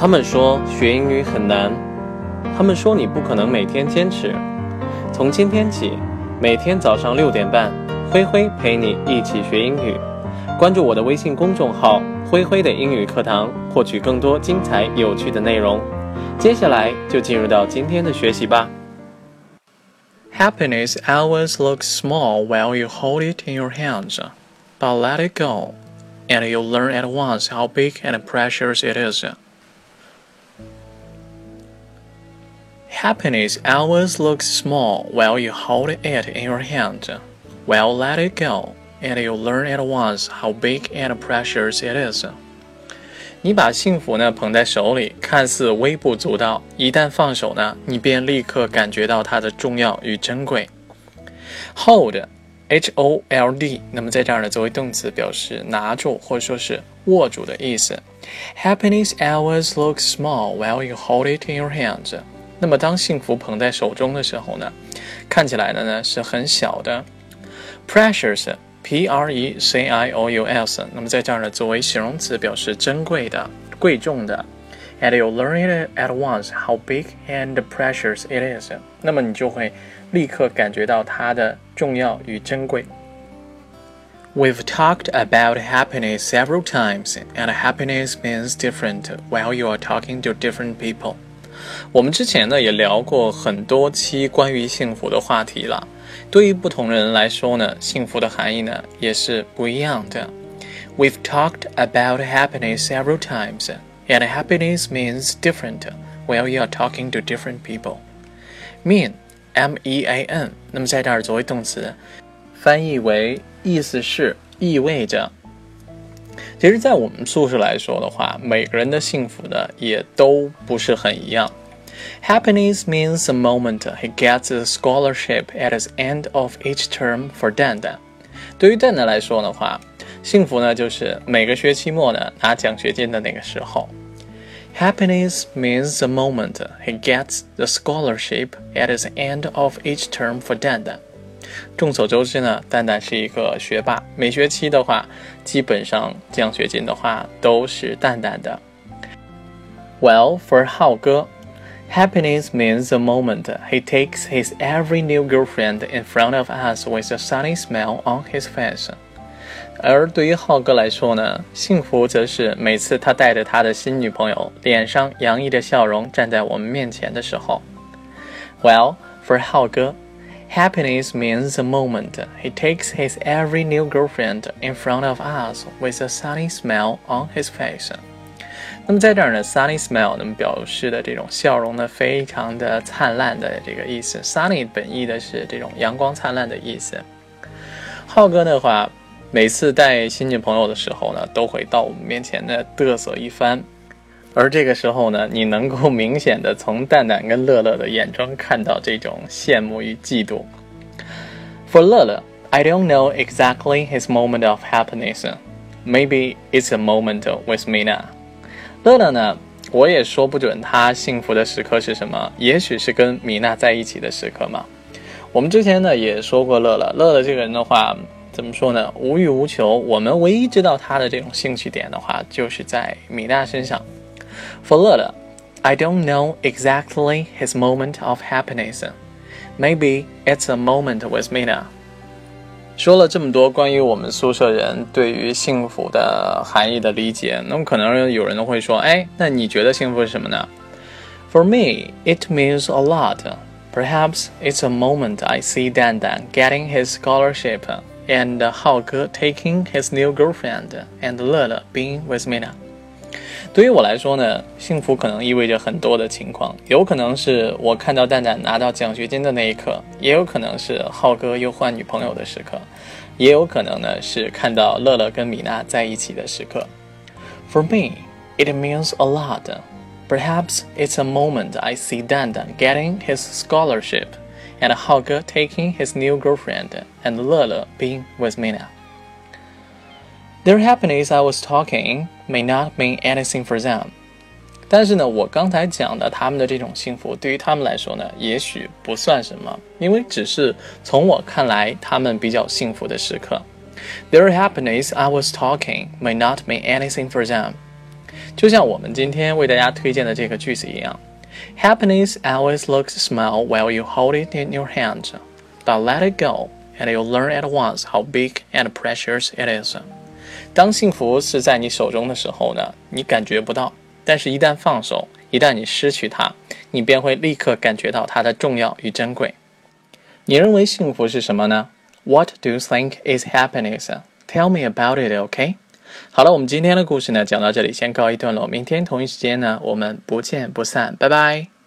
他们说学英语很难，他们说你不可能每天坚持。从今天起，每天早上六点半，灰灰陪你一起学英语。关注我的微信公众号“灰灰的英语课堂”，获取更多精彩有趣的内容。接下来就进入到今天的学习吧。Happiness always looks small while you hold it in your hands, but let it go, and you'll learn at once how big and precious it is. Happiness always looks small while you hold it in your hand. Well, let it go, and you'll learn at once how big and precious it is. 你把幸福呢捧在手里，看似微不足道，一旦放手呢，你便立刻感觉到它的重要与珍贵。Hold，H O L D，那么在这儿呢，作为动词表示拿住或者说是握住的意思。Happiness always looks small while you hold it in your hands. 那么，当幸福捧在手中的时候呢，看起来的呢是很小的。Precious，P R E C I O U S，那么在这儿呢，作为形容词表示珍贵的、贵重的。And you learn it at once how big and precious it is。那么你就会立刻感觉到它的重要与珍贵。We've talked about happiness several times, and happiness means different while you are talking to different people. 我们之前呢也聊过很多期关于幸福的话题了。对于不同人来说呢，幸福的含义呢也是不一样的。We've talked about happiness several times, and happiness means different while you are talking to different people. Mean, M-E-A-N，那么在这儿作为动词，翻译为意思是意味着。其实，在我们宿舍来说的话，每个人的幸福呢也都不是很一样。Happiness means the moment he gets a scholarship at the end of each term for 蛋蛋。对于蛋蛋来说的话，幸福呢就是每个学期末呢拿奖学金的那个时候。Happiness means the moment he gets the scholarship at the end of each term for 蛋蛋。 众所周知呢，蛋蛋是一个学霸，每学期的话，基本上奖学金的话都是蛋蛋的。Well, for 浩哥。Happiness means the moment he takes his every new girlfriend in front of us with a sunny smile on his face。而对于浩哥来说呢，幸福则是每次他带着他的新女朋友，脸上洋溢着笑容站在我们面前的时候。Well, for 浩哥，happiness means the moment he takes his every new girlfriend in front of us with a sunny smile on his face。那么在这儿呢，sunny smile 那么表示的这种笑容呢，非常的灿烂的这个意思。sunny 本意的是这种阳光灿烂的意思。浩哥的话，每次带新女朋友的时候呢，都会到我们面前呢嘚瑟一番。而这个时候呢，你能够明显的从蛋蛋跟乐乐的眼中看到这种羡慕与嫉妒。For 乐乐，I don't know exactly his moment of happiness. Maybe it's a moment with Mina. 乐乐呢，我也说不准他幸福的时刻是什么，也许是跟米娜在一起的时刻嘛。我们之前呢也说过乐乐，乐乐这个人的话，怎么说呢？无欲无求。我们唯一知道他的这种兴趣点的话，就是在米娜身上。For 乐乐，I don't know exactly his moment of happiness. Maybe it's a moment with Mina. 说了这么多关于我们宿舍人对于幸福的含义的理解，那么可能有人会说：“哎，那你觉得幸福是什么呢？”For me, it means a lot. Perhaps it's a moment I see Dan Dan getting his scholarship and Hao Ge taking his new girlfriend and Le Le being with Mina. 对于我来说呢，幸福可能意味着很多的情况，有可能是我看到蛋蛋拿到奖学金的那一刻，也有可能是浩哥又换女朋友的时刻，也有可能呢是看到乐乐跟米娜在一起的时刻。For me, it means a lot. Perhaps it's a moment I see Dan Dan getting his scholarship, and Hao Ge taking his new girlfriend, and Lele being with Mina. Their happiness I was talking may not mean anything for them，但是呢，我刚才讲的他们的这种幸福，对于他们来说呢，也许不算什么，因为只是从我看来，他们比较幸福的时刻。Their happiness I was talking may not mean anything for them。 就像我们今天为大家推荐的这个句子一样：Happiness always looks small while you hold it in your hands, but let it go, and you'll learn at once how big and precious it is. 当幸福是在你手中的时候呢，你感觉不到；但是，一旦放手，一旦你失去它，你便会立刻感觉到它的重要与珍贵。你认为幸福是什么呢？What do you think is happiness? Tell me about it, OK? 好了，我们今天的故事呢讲到这里，先告一段落。明天同一时间呢，我们不见不散，拜拜。